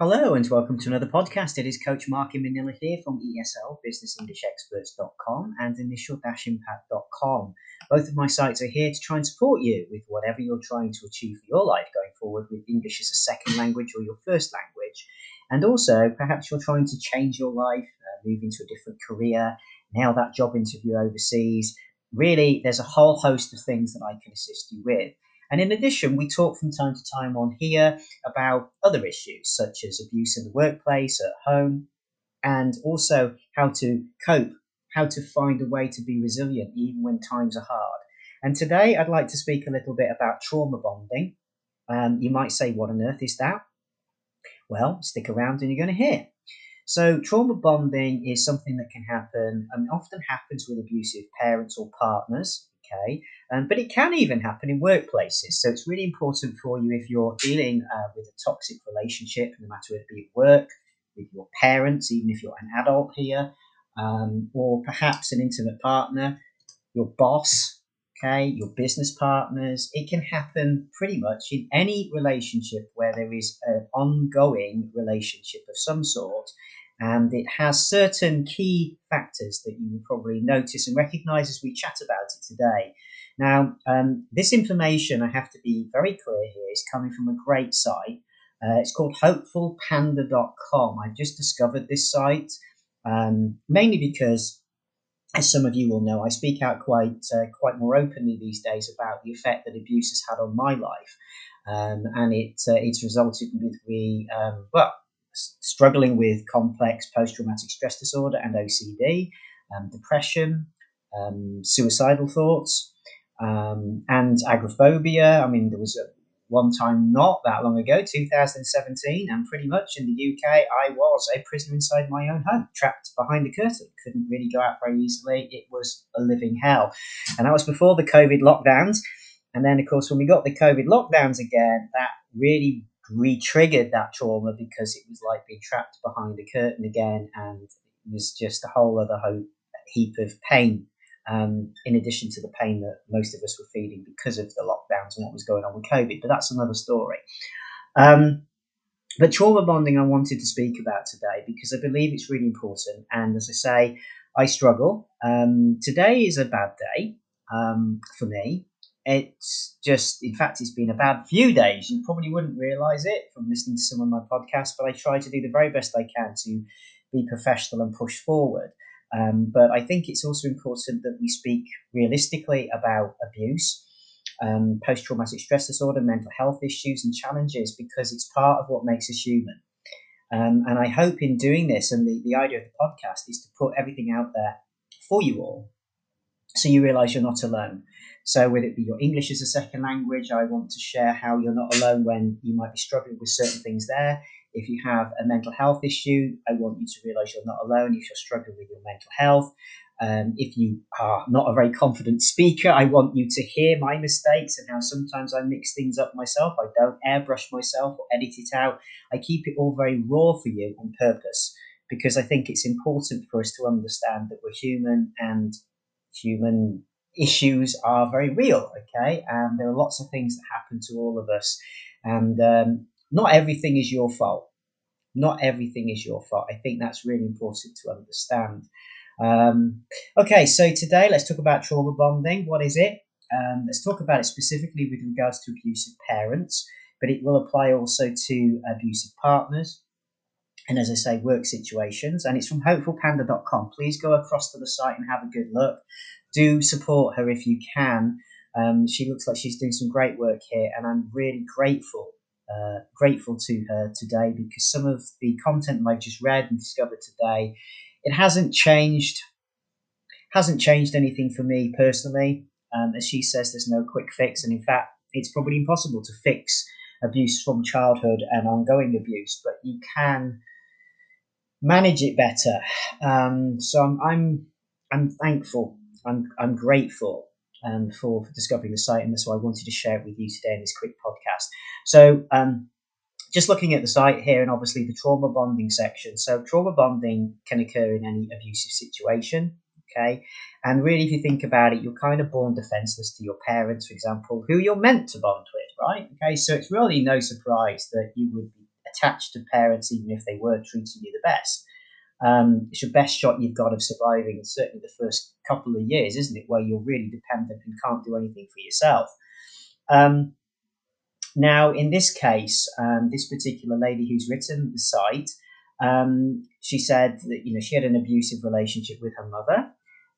Hello and welcome to another podcast. It is Coach Mark Manila here from ESL, businessenglishexperts.com and initial-impact.com. Both of my sites are here to try and support you with whatever you're trying to achieve for your life going forward with English as a second language or your first language. And also, perhaps you're trying to change your life, uh, move into a different career, nail that job interview overseas. Really, there's a whole host of things that I can assist you with. And in addition, we talk from time to time on here about other issues such as abuse in the workplace, at home, and also how to cope, how to find a way to be resilient even when times are hard. And today I'd like to speak a little bit about trauma bonding. Um, you might say, what on earth is that? Well, stick around and you're going to hear. So, trauma bonding is something that can happen and often happens with abusive parents or partners okay? Um, but it can even happen in workplaces. So it's really important for you if you're dealing uh, with a toxic relationship, no matter whether it be at work, with your parents, even if you're an adult here, um, or perhaps an intimate partner, your boss, okay, your business partners. It can happen pretty much in any relationship where there is an ongoing relationship of some sort and it has certain key factors that you will probably notice and recognize as we chat about it today. Now, um, this information, I have to be very clear here, is coming from a great site. Uh, it's called hopefulpanda.com. I've just discovered this site um, mainly because, as some of you will know, I speak out quite uh, quite more openly these days about the effect that abuse has had on my life, um, and it uh, it's resulted with me um, well struggling with complex post traumatic stress disorder and OCD, um, depression, um, suicidal thoughts, um, and agoraphobia. I mean, there was a one time not that long ago, 2017, and pretty much in the UK, I was a prisoner inside my own home, trapped behind a curtain. Couldn't really go out very easily. It was a living hell. And that was before the COVID lockdowns. And then, of course, when we got the COVID lockdowns again, that really re-triggered that trauma because it was like being trapped behind a curtain again, and it was just a whole other heap of pain. Um, in addition to the pain that most of us were feeling because of the lockdowns and what was going on with COVID, but that's another story. Um, but trauma bonding, I wanted to speak about today because I believe it's really important. And as I say, I struggle. Um, today is a bad day um, for me. It's just, in fact, it's been a bad few days. You probably wouldn't realize it from listening to some of my podcasts, but I try to do the very best I can to be professional and push forward. Um, but I think it's also important that we speak realistically about abuse, um, post traumatic stress disorder, mental health issues, and challenges because it's part of what makes us human. Um, and I hope in doing this, and the, the idea of the podcast is to put everything out there for you all so you realize you're not alone. So, whether it be your English as a second language, I want to share how you're not alone when you might be struggling with certain things there. If you have a mental health issue, I want you to realize you're not alone if you're struggling with your mental health. Um, if you are not a very confident speaker, I want you to hear my mistakes and how sometimes I mix things up myself. I don't airbrush myself or edit it out. I keep it all very raw for you on purpose because I think it's important for us to understand that we're human and human issues are very real, okay? And there are lots of things that happen to all of us. And um, not everything is your fault. Not everything is your fault. I think that's really important to understand. Um, okay, so today let's talk about trauma bonding. What is it? Um, let's talk about it specifically with regards to abusive parents, but it will apply also to abusive partners, and as I say, work situations. And it's from hopefulpanda.com. Please go across to the site and have a good look. Do support her if you can. Um, she looks like she's doing some great work here, and I'm really grateful. Uh, grateful to her today because some of the content that I've just read and discovered today, it hasn't changed, hasn't changed anything for me personally. Um, as she says, there's no quick fix, and in fact, it's probably impossible to fix abuse from childhood and ongoing abuse, but you can manage it better. Um, so I'm, I'm, I'm thankful. I'm, I'm grateful um, for, discovering the site, and that's why I wanted to share it with you today in this quick podcast. So, um, just looking at the site here, and obviously the trauma bonding section. So, trauma bonding can occur in any abusive situation. Okay, and really, if you think about it, you're kind of born defenseless to your parents, for example, who you're meant to bond with, right? Okay, so it's really no surprise that you would be attached to parents, even if they were treating you the best. Um, it's your best shot you've got of surviving, certainly the first couple of years, isn't it, where you're really dependent and can't do anything for yourself. Um, now, in this case, um, this particular lady who's written the site, um, she said that you know she had an abusive relationship with her mother,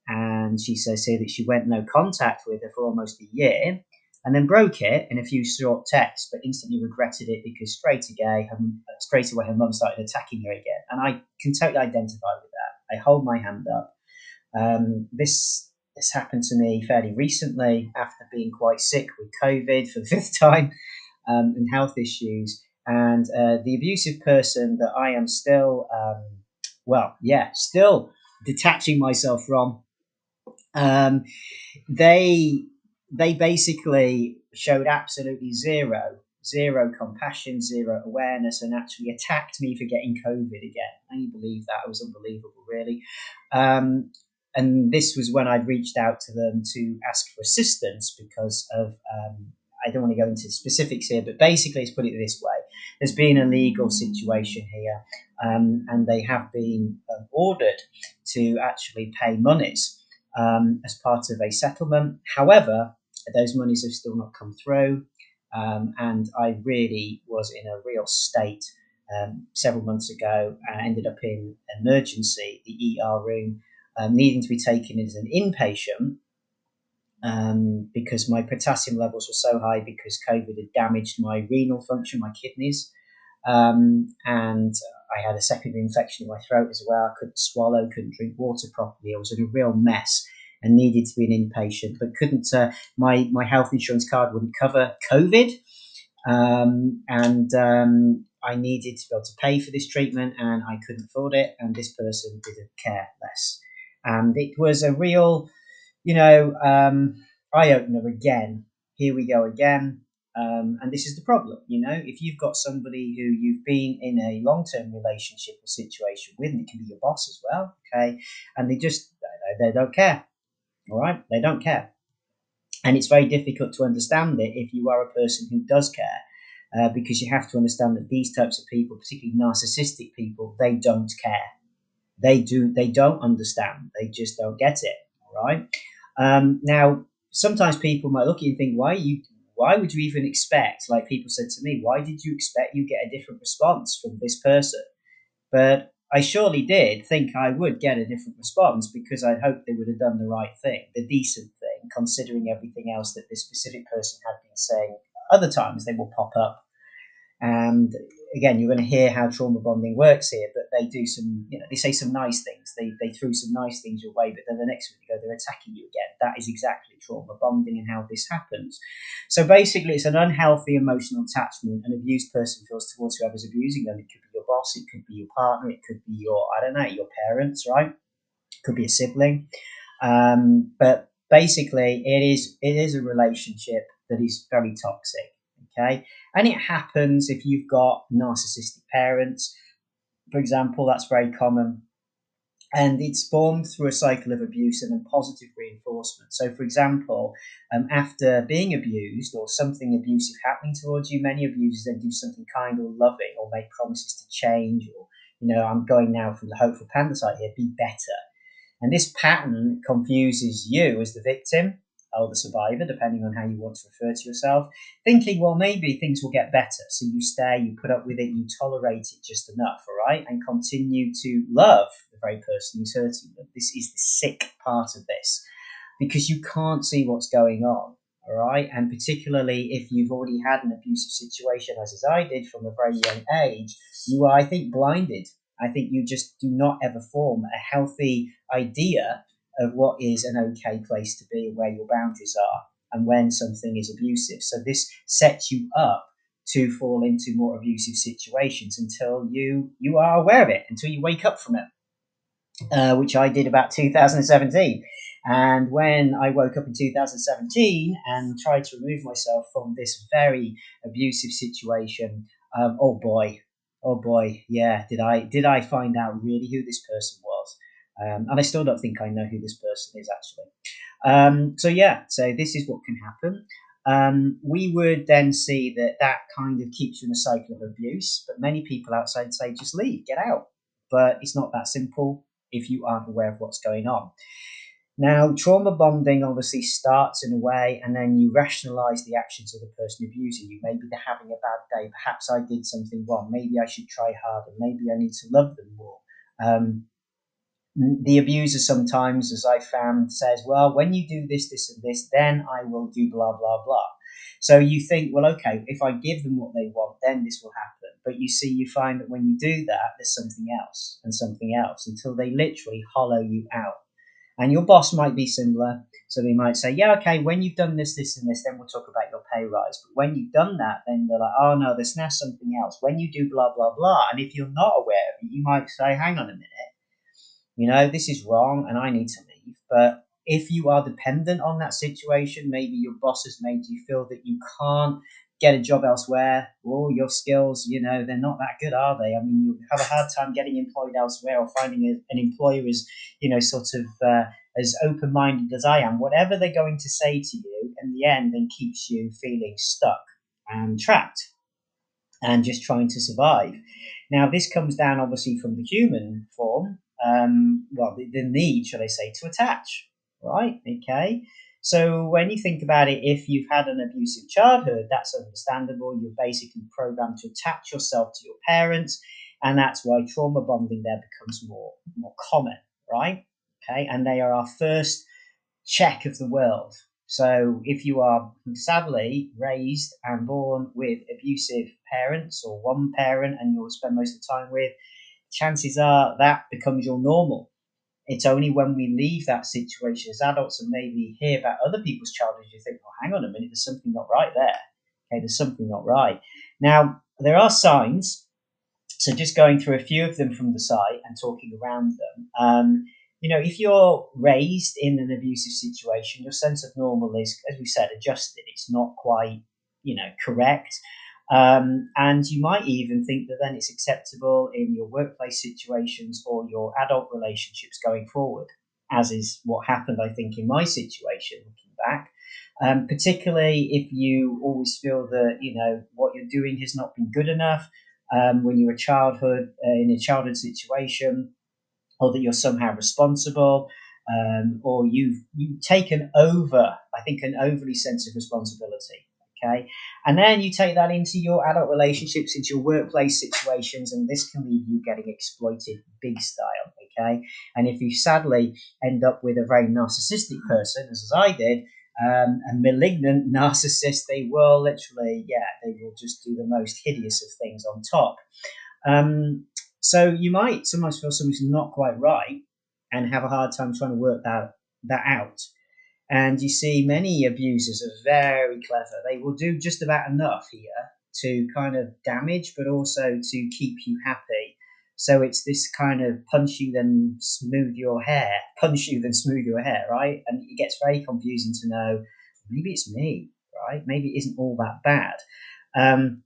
and she says here that she went no contact with her for almost a year, and then broke it in a few short texts, but instantly regretted it because straight away, her, straight away her mum started attacking her again, and I can totally identify with that. I hold my hand up. Um, this this happened to me fairly recently after being quite sick with COVID for the fifth time um, and health issues. And uh, the abusive person that I am still, um, well, yeah, still detaching myself from, um, they they basically showed absolutely zero zero compassion, zero awareness, and actually attacked me for getting COVID again. Can you believe that? It was unbelievable, really. Um, and this was when I'd reached out to them to ask for assistance because of um, I don't want to go into specifics here, but basically, let's put it this way: there's been a legal situation here, um, and they have been um, ordered to actually pay monies um, as part of a settlement. However, those monies have still not come through, um, and I really was in a real state um, several months ago. I ended up in emergency, the ER room, um, needing to be taken as an inpatient um, because my potassium levels were so high because COVID had damaged my renal function, my kidneys. Um, and I had a secondary infection in my throat as well. I couldn't swallow, couldn't drink water properly. I was in a real mess and needed to be an inpatient, but couldn't. Uh, my my health insurance card wouldn't cover COVID, um, and um, I needed to be able to pay for this treatment, and I couldn't afford it. And this person didn't care less, and it was a real you know, um, eye opener again. Here we go again. Um, and this is the problem, you know, if you've got somebody who you've been in a long term relationship or situation with, and it can be your boss as well, okay, and they just, they, they don't care, all right, they don't care. And it's very difficult to understand it if you are a person who does care, uh, because you have to understand that these types of people, particularly narcissistic people, they don't care. They do, they don't understand, they just don't get it, all right. Um, now, sometimes people might look at you and think, why you why would you even expect like people said to me why did you expect you get a different response from this person but i surely did think i would get a different response because i'd hoped they would have done the right thing the decent thing considering everything else that this specific person had been saying other times they will pop up. And again, you're going to hear how trauma bonding works here, but they do some, you know, they say some nice things. They, they threw some nice things your way, but then the next week they go, they're attacking you again. That is exactly trauma bonding and how this happens. So basically, it's an unhealthy emotional attachment an abused person feels towards whoever's abusing them. It could be your boss, it could be your partner, it could be your, I don't know, your parents, right? It could be a sibling. Um, but basically, it is it is a relationship that is very toxic Okay. And it happens if you've got narcissistic parents, for example, that's very common. And it's formed through a cycle of abuse and then positive reinforcement. So, for example, um, after being abused or something abusive happening towards you, many abusers then do something kind or loving or make promises to change or, you know, I'm going now from the hopeful panda side here, be better. And this pattern confuses you as the victim or the survivor, depending on how you want to refer to yourself, thinking, well, maybe things will get better. So you stay, you put up with it, you tolerate it just enough, all right, and continue to love the very person who's hurting them. This is the sick part of this because you can't see what's going on. All right, and particularly if you've already had an abusive situation, as, as I did from a very young age, you are, I think, blinded. I think you just do not ever form a healthy idea of what is an okay place to be, where your boundaries are, and when something is abusive. So this sets you up to fall into more abusive situations until you you are aware of it, until you wake up from it, uh, which I did about 2017. And when I woke up in 2017 and tried to remove myself from this very abusive situation, um, oh boy, oh boy, yeah, did I did I find out really who this person was? Um, and I still don't think I know who this person is actually. Um, so yeah, so this is what can happen. um, we would then see that that kind of keeps you in a cycle of abuse. But many people outside say, just leave, get out. But it's not that simple if you aren't aware of what's going on. Now, trauma bonding obviously starts in a way, and then you rationalize the actions of the person abusing you. Maybe they're having a bad day. Perhaps I did something wrong. Maybe I should try harder. Maybe I need to love them more. Um, the abuser sometimes, as I found, says, Well, when you do this, this, and this, then I will do blah, blah, blah. So you think, Well, okay, if I give them what they want, then this will happen. But you see, you find that when you do that, there's something else and something else until they literally hollow you out. And your boss might be similar. So they might say, Yeah, okay, when you've done this, this, and this, then we'll talk about your pay rise. But when you've done that, then they're like, Oh, no, there's now something else. When you do blah, blah, blah. And if you're not aware of it, you might say, Hang on a minute you know, this is wrong and I need to leave. But if you are dependent on that situation, maybe your boss has made you feel that you can't get a job elsewhere, or your skills, you know, they're not that good, are they? I mean, you have a hard time getting employed elsewhere or finding a, an employer is, you know, sort of uh, as open minded as I am. Whatever they're going to say to you in the end then keeps you feeling stuck and trapped and just trying to survive. Now, this comes down obviously from the human form, um, well, the, the need, should I say, to attach, right? Okay. So when you think about it, if you've had an abusive childhood, that's understandable. You're basically programmed to attach yourself to your parents, and that's why trauma bonding there becomes more more common, right? Okay, and they are our first check of the world. So if you are sadly raised and born with abusive parents or one parent, and you'll spend most of the time with, chances are that becomes your normal. It's only when we leave that situation as adults and maybe hear about other people's childhood, you think, well, hang on a minute, there's something not right there. Okay, there's something not right. Now, there are signs. So, just going through a few of them from the site and talking around them. Um, you know, if you're raised in an abusive situation, your sense of normal is, as we said, adjusted. It's not quite, you know, correct. Um, and you might even think that then it's acceptable in your workplace situations or your adult relationships going forward, as is what happened, I think, in my situation looking back. Um, particularly if you always feel that you know what you're doing has not been good enough um, when you're a childhood uh, in a childhood situation, or that you're somehow responsible, um, or you've you've taken over. I think an overly sense of responsibility Okay. And then you take that into your adult relationships, into your workplace situations, and this can leave you getting exploited big style. Okay. And if you sadly end up with a very narcissistic person, as I did, um, a malignant narcissist, they will literally, yeah, they will just do the most hideous of things on top. Um, so you might sometimes feel something's not quite right and have a hard time trying to work that that out. And you see, many abusers are very clever. They will do just about enough here to kind of damage, but also to keep you happy. So it's this kind of punch you, then smooth your hair, punch you, then smooth your hair, right? And it gets very confusing to know maybe it's me, right? Maybe it isn't all that bad. Um,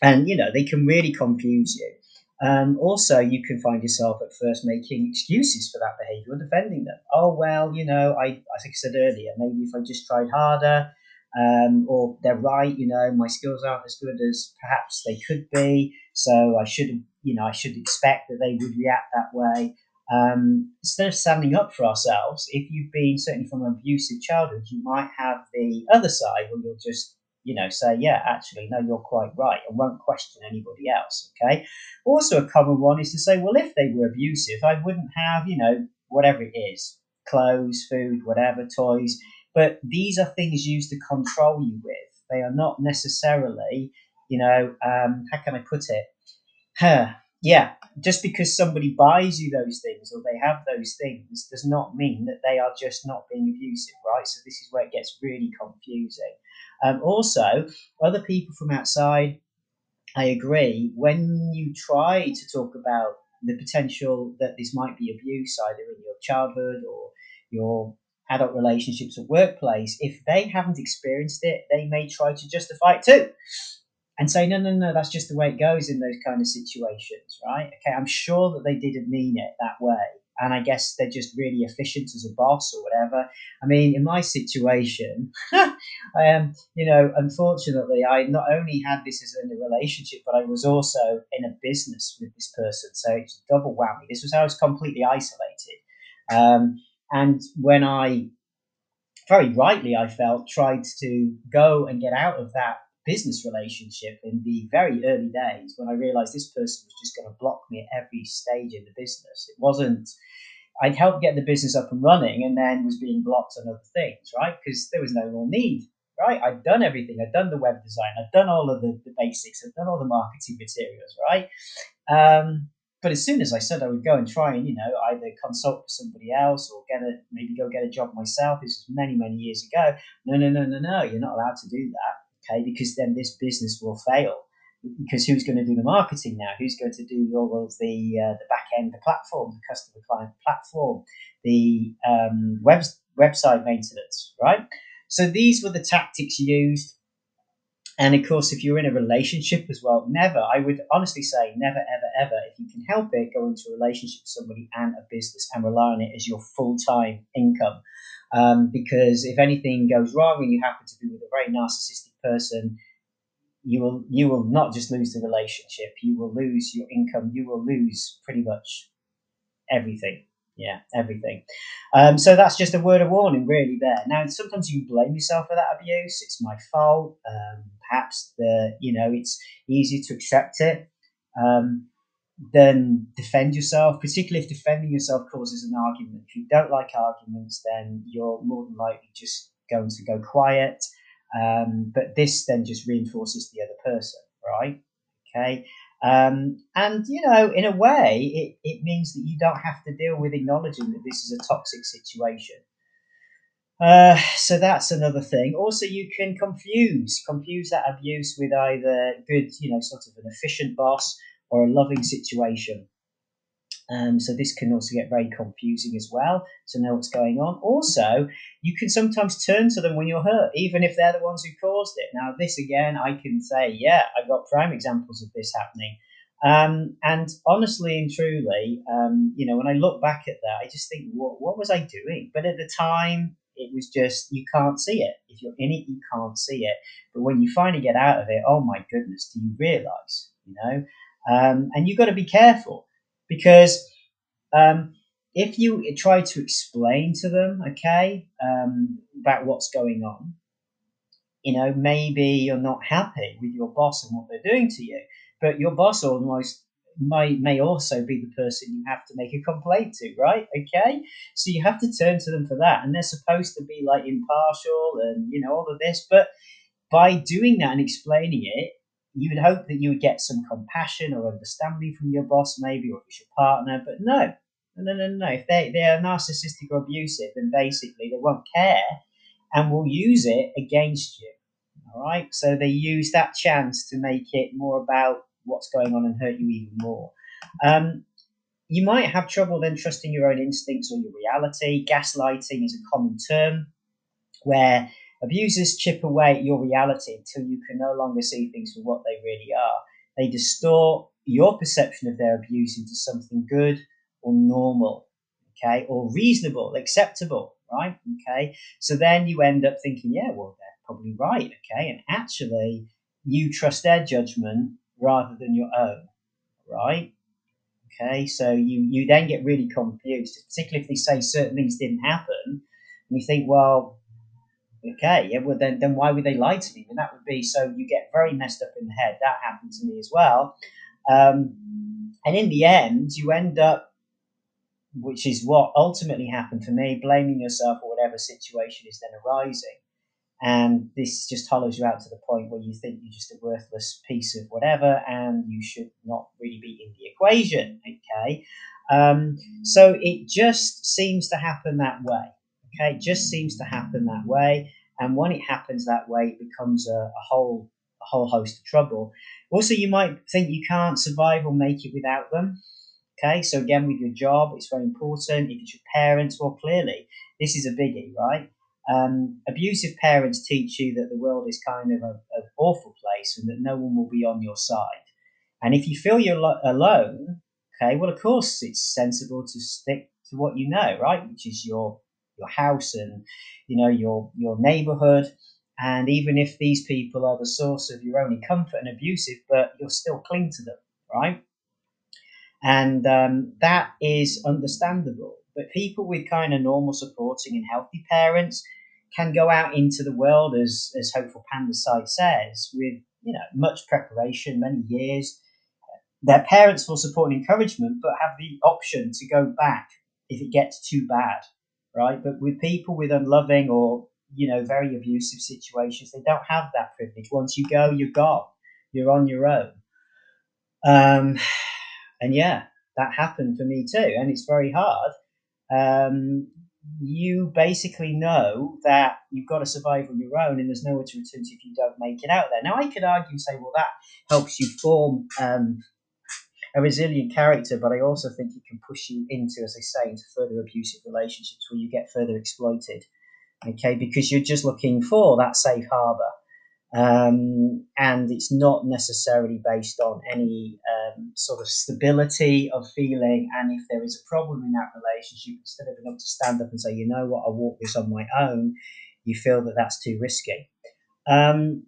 and, you know, they can really confuse you. Um, also, you can find yourself at first making excuses for that behavior or defending them. Oh, well, you know, I, I think I said earlier, maybe if I just tried harder, um, or they're right, you know, my skills aren't as good as perhaps they could be, so I should, you know, I should expect that they would react that way. Um, instead of standing up for ourselves, if you've been certainly from an abusive childhood, you might have the other side where you'll just you know, say, yeah, actually, no, you're quite right, and won't question anybody else. Okay. Also, a common one is to say, well, if they were abusive, I wouldn't have, you know, whatever it is clothes, food, whatever, toys. But these are things used to control you with. They are not necessarily, you know, um, how can I put it? Huh. Yeah, just because somebody buys you those things or they have those things does not mean that they are just not being abusive, right? So this is where it gets really confusing. Um, also, other people from outside, I agree, when you try to talk about the potential that this might be abuse either in your childhood or your adult relationships or workplace, if they haven't experienced it, they may try to justify it too and say, no, no, no, that's just the way it goes in those kind of situations, right? Okay, I'm sure that they didn't mean it that way. And I guess they're just really efficient as a boss or whatever. I mean, in my situation, you know, unfortunately, I not only had this as a relationship, but I was also in a business with this person, so it's double whammy. This was how I was completely isolated, um, and when I very rightly, I felt, tried to go and get out of that business relationship in the very early days when I realized this person was just going to block me at every stage in the business. It wasn't, I'd helped get the business up and running and then was being blocked on other things, right? Because there was no more need, right? I'd done everything. I'd done the web design. I'd done all of the, the basics. I'd done all the marketing materials, right? Um, but as soon as I said I would go and try and, you know, either consult with somebody else or get a maybe go get a job myself, this was many, many years ago. No, no, no, no, no, you're not allowed to do that. Okay, because then this business will fail. Because who's going to do the marketing now? Who's going to do all of the uh, the back end, the platform, the customer client platform, the um, web, website maintenance, right? So these were the tactics used and of course, if you're in a relationship as well, never, I would honestly say, never, ever, ever, if you can help it, go into a relationship with somebody and a business and rely on it as your full time income. Um, because if anything goes wrong and you happen to be with a very narcissistic person, you will you will not just lose the relationship, you will lose your income, you will lose pretty much everything yeah, everything. Um, so that's just a word of warning, really. There. Now, sometimes you blame yourself for that abuse. It's my fault. Um, perhaps the you know it's easier to accept it um, than defend yourself. Particularly if defending yourself causes an argument. If you don't like arguments, then you're more than likely just going to go quiet. Um, but this then just reinforces the other person, right? Okay. Um, and, you know, in a way, it, it means that you don't have to deal with acknowledging that this is a toxic situation. Uh, so that's another thing. Also, you can confuse confuse that abuse with either good, you know, sort of an efficient boss or a loving situation. Um, so this can also get very confusing as well to know what's going on. Also, you can sometimes turn to them when you're hurt, even if they're the ones who caused it. Now, this again, I can say, yeah, I've got prime examples of this happening. Um, and honestly and truly, um, you know, when I look back at that, I just think, what, what was I doing? But at the time, it was just, you can't see it. If you're in it, you can't see it. But when you finally get out of it, oh my goodness, do you realize, you know? Um, and you've got to be careful because um, if you try to explain to them, okay, um, about what's going on, you know, maybe you're not happy with your boss and what they're doing to you, but your boss almost may, may also be the person you have to make a complaint to, right? Okay, so you have to turn to them for that, and they're supposed to be like impartial and you know all of this, but by doing that and explaining it, you would hope that you would get some compassion or understanding from your boss, maybe, or your partner, but no, no, no, no, no. If they, they are narcissistic or abusive, then basically they won't care and will use it against you. All right. So they use that chance to make it more about what's going on and hurt you even more. Um, you might have trouble then trusting your own instincts or your reality. Gaslighting is a common term where abusers chip away at your reality until you can no longer see things for what they really are. They distort your perception of their abuse into something good or normal, okay, or reasonable, acceptable, right? Okay, so then you end up thinking, yeah, well, they're probably right, okay, and actually you trust their judgment rather than your own, right? Okay, so you, you then get really confused, particularly if they say certain things didn't happen, and you think, well, okay, yeah, well then, then why would they lie to me? And that would be so you get very messed up in the head. That happened to me as well. Um, and in the end, you end up which is what ultimately happened for me, blaming yourself for whatever situation is then arising. And this just hollows you out to the point where you think you're just a worthless piece of whatever and you should not really be in the equation. Okay. Um, so it just seems to happen that way. Okay. It just seems to happen that way. And when it happens that way, it becomes a, a whole a whole host of trouble. Also, you might think you can't survive or make it without them. Okay, so again, with your job, it's very important. If it's your parents, well, clearly, this is a biggie, right? Um, abusive parents teach you that the world is kind of an awful place and that no one will be on your side. And if you feel you're lo- alone, okay, well, of course, it's sensible to stick to what you know, right? Which is your your house and you know your your neighborhood. And even if these people are the source of your only comfort and abusive, but you'll still cling to them, right? And um, that is understandable. But people with kind of normal supporting and healthy parents can go out into the world, as, as Hopeful Panda site says, with you know much preparation, many years. Their parents will support and encouragement, but have the option to go back if it gets too bad, right? But with people with unloving or you know very abusive situations, they don't have that privilege. Once you go, you're gone. You're on your own. Um, and yeah, that happened for me too, and it's very hard. Um, you basically know that you've got to survive on your own and there's nowhere to return to if you don't make it out there. Now, I could argue say, well, that helps you form um, a resilient character, but I also think it can push you into, as I say, into further abusive relationships where you get further exploited. Okay, because you're just looking for that safe harbor. Um, and it's not necessarily based on any um, sort of stability of feeling. And if there is a problem in that relationship, instead of being able to stand up and say, you know what, I'll walk this on my own, you feel that that's too risky. Um,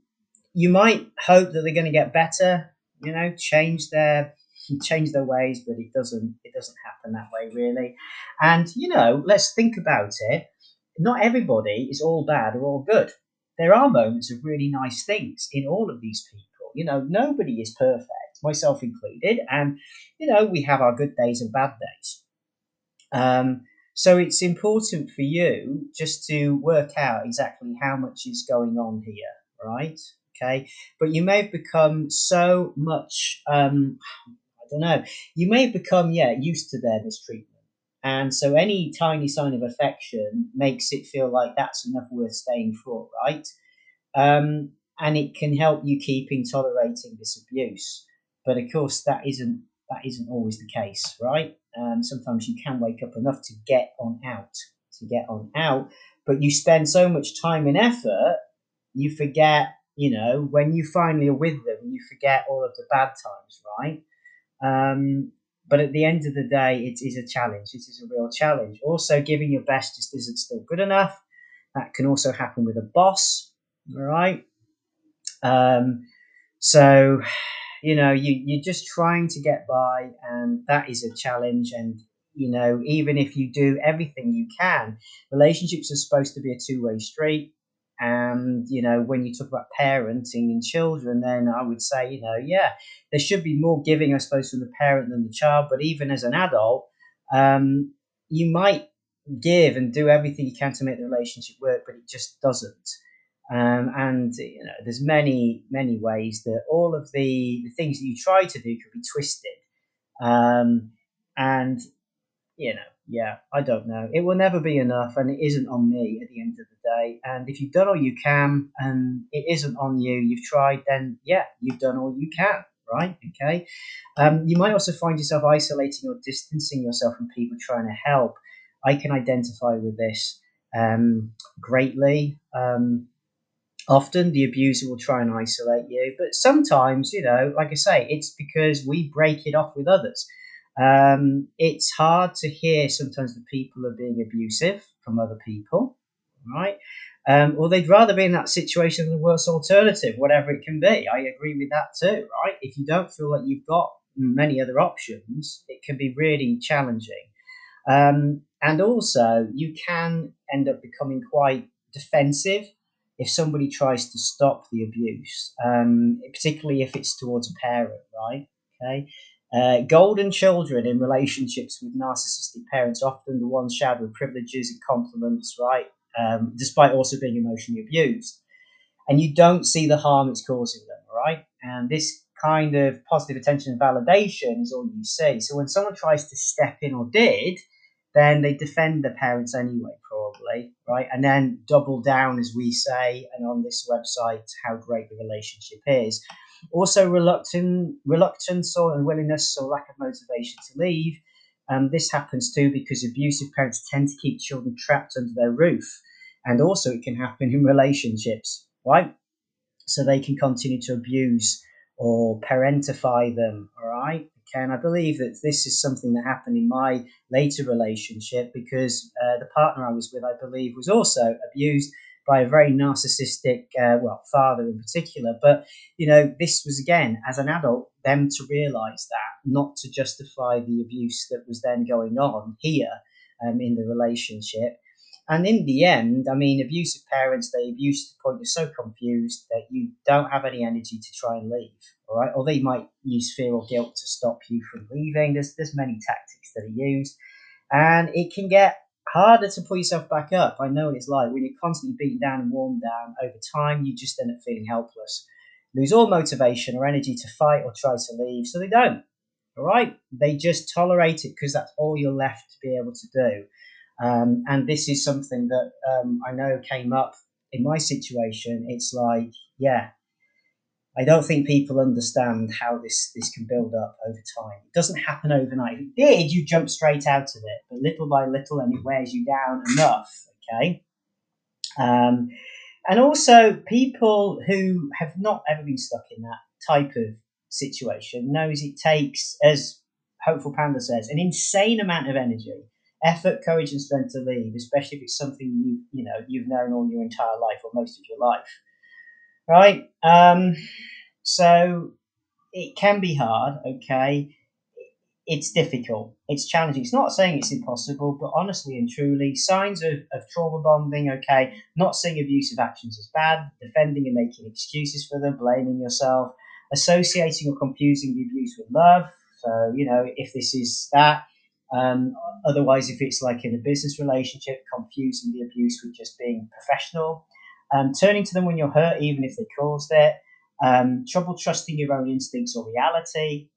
you might hope that they're going to get better, you know, change their change their ways, but it doesn't it doesn't happen that way really. And you know, let's think about it. Not everybody is all bad or all good there are moments of really nice things in all of these people. You know, nobody is perfect, myself included, and you know we have our good days and bad days. Um, so it's important for you just to work out exactly how much is going on here, right? Okay, but you may have become so much. Um, don't know. You may have become yeah used to their mistreatment. And so any tiny sign of affection makes it feel like that's enough worth staying for, right? Um, and it can help you keep in tolerating this abuse. But of course, that isn't that isn't always the case, right? Um, sometimes you can wake up enough to get on out, to get on out, but you spend so much time and effort, you forget, you know, when you finally are with them, you forget all of the bad times, right? Um, but at the end of the day, it is a challenge. It is a real challenge. Also, giving your best just isn't still good enough. That can also happen with a boss. All right. Um, so, you know, you, you're just trying to get by, and that is a challenge. And, you know, even if you do everything you can, relationships are supposed to be a two way street. And, you know, when you talk about parenting and children, then I would say, you know, yeah, there should be more giving, I suppose, from the parent than the child. But even as an adult, um, you might give and do everything you can to make the relationship work, but it just doesn't. Um, and you know, there's many, many ways that all of the, the things that you try to do could be twisted. Um, and you know, yeah, I don't know. It will never be enough, and it isn't on me at the end of the day. And if you've done all you can, and it isn't on you, you've tried, then yeah, you've done all you can, right? Okay. Um, you might also find yourself isolating or distancing yourself from people trying to help. I can identify with this um, greatly. Um, often the abuser will try and isolate you, but sometimes, you know, like I say, it's because we break it off with others. Um, it's hard to hear sometimes that people are being abusive from other people, right? Um, or they'd rather be in that situation than the worst alternative, whatever it can be. I agree with that too, right? If you don't feel like you've got many other options, it can be really challenging. Um, and also, you can end up becoming quite defensive if somebody tries to stop the abuse, um, particularly if it's towards a parent, right? Okay. Uh, golden children in relationships with narcissistic parents, often the ones showered with privileges and compliments, right? Um, despite also being emotionally abused. And you don't see the harm it's causing them, right? And this kind of positive attention and validation is all you see. So when someone tries to step in or did, then they defend the parents anyway, probably, right? And then double down, as we say, and on this website, how great the relationship is. Also, reluctant, reluctance or unwillingness or lack of motivation to leave. Um, this happens too because abusive parents tend to keep children trapped under their roof. And also, it can happen in relationships, right? So they can continue to abuse or parentify them, all right? And I believe that this is something that happened in my later relationship because uh, the partner I was with, I believe, was also abused by a very narcissistic, uh, well, father in particular. But, you know, this was again, as an adult, them to realize that, not to justify the abuse that was then going on here um, in the relationship. And in the end, I mean, abusive parents, they abuse to the point you're so confused that you don't have any energy to try and leave. All right. Or they might use fear or guilt to stop you from leaving. There's, there's many tactics that are used. And it can get harder to pull yourself back up. I know what it's like when you're constantly beaten down and worn down over time, you just end up feeling helpless. Lose all motivation or energy to fight or try to leave. So they don't. All right. They just tolerate it because that's all you're left to be able to do. Um, and this is something that um, I know came up in my situation. It's like, yeah, I don't think people understand how this, this can build up over time. It doesn't happen overnight. If it did, you jump straight out of it, but little by little, and it wears you down enough. Okay. Um, and also, people who have not ever been stuck in that type of situation knows it takes, as Hopeful Panda says, an insane amount of energy effort, courage, and strength to leave, especially if it's something you you know you've known all your entire life or most of your life, right? Um, so it can be hard. Okay, it's difficult. It's challenging. It's not saying it's impossible, but honestly and truly, signs of, of trauma bonding. Okay, not seeing abusive actions as bad, defending and making excuses for them, blaming yourself, associating or confusing the abuse with love. So you know if this is that um, otherwise, if it's like in a business relationship, confusing the abuse with just being professional, um, turning to them when you're hurt, even if they caused it, um, trouble trusting your own instincts or reality,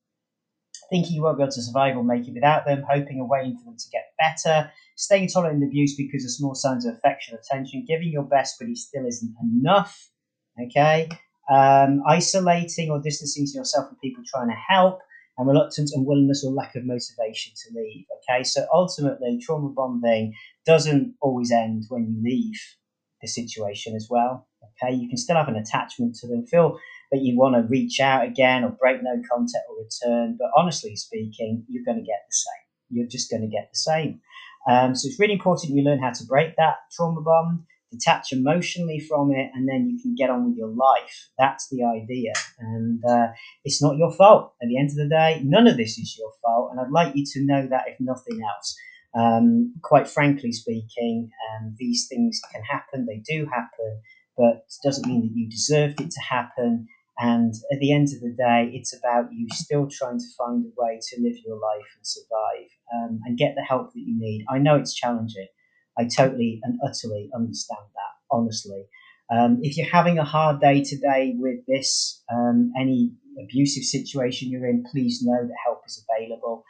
thinking you won't be able to survive or make it without them, hoping and waiting for them to get better, staying tolerant in abuse because of small signs of affection, or attention, giving your best but it still isn't enough. Okay, um, isolating or distancing yourself from people trying to help, and reluctance and willingness or lack of motivation to leave. Okay, so ultimately, trauma bonding doesn't always end when you leave the situation as well. Okay, you can still have an attachment to them, feel that you want to reach out again or break no contact or return, but honestly speaking, you're going to get the same. You're just going to get the same. Um, so it's really important you learn how to break that trauma bond detach emotionally from it, and then you can get on with your life. That's the idea. And uh, it's not your fault. At the end of the day, none of this is your fault. And I'd like you to know that, if nothing else. Um, quite frankly speaking, um, these things can happen, they do happen, but it doesn't mean that you deserved it to happen. And at the end of the day, it's about you still trying to find a way to live your life and survive um, and get the help that you need. I know it's challenging. I totally and utterly understand that, honestly. Um, if you're having a hard day today with this, um, any abusive situation you're in, please know that help is available.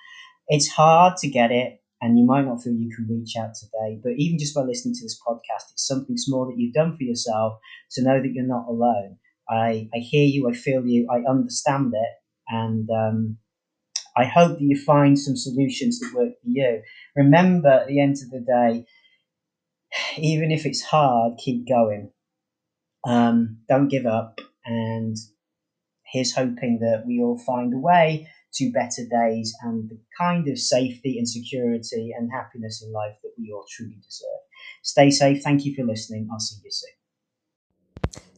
It's hard to get it, and you might not feel you can reach out today, but even just by listening to this podcast, it's something small that you've done for yourself to know that you're not alone. I, I hear you, I feel you, I understand it, and um, I hope that you find some solutions that work for you. Remember, at the end of the day, even if it's hard, keep going. Um, don't give up. And here's hoping that we all find a way to better days and the kind of safety and security and happiness in life that we all truly deserve. Stay safe. Thank you for listening. I'll see you soon.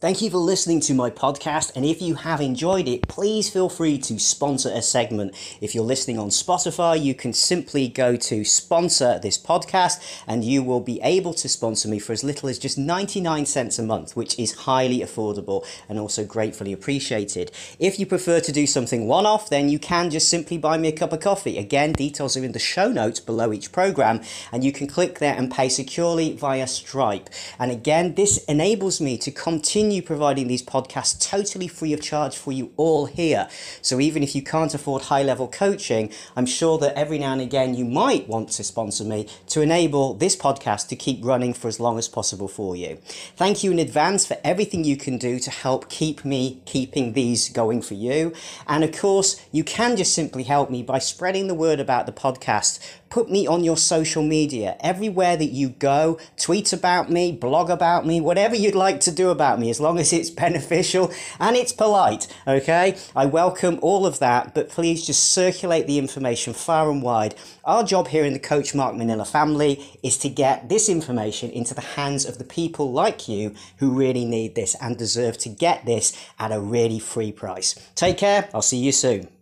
Thank you for listening to my podcast, and if you have enjoyed it, please feel free to sponsor a segment. If you're listening on Spotify, you can simply go to sponsor this podcast, and you will be able to sponsor me for as little as just 99 cents a month, which is highly affordable and also gratefully appreciated. If you prefer to do something one off, then you can just simply buy me a cup of coffee. Again, details are in the show notes below each program, and you can click there and pay securely via Stripe. And again, this enables me to continue continue providing these podcasts totally free of charge for you all here. So even if you can't afford high level coaching, I'm sure that every now and again you might want to sponsor me to enable this podcast to keep running for as long as possible for you. Thank you in advance for everything you can do to help keep me keeping these going for you. And of course, you can just simply help me by spreading the word about the podcast put me on your social media. Everywhere that you go, tweet about me, blog about me, whatever you'd like to do about me, as long as it's beneficial and it's polite, okay? I welcome all of that, but please just circulate the information far and wide. Our job here in the Coach Mark Manila family is to get this information into the hands of the people like you who really need this and deserve to get this at a really free price. Take care. I'll see you soon.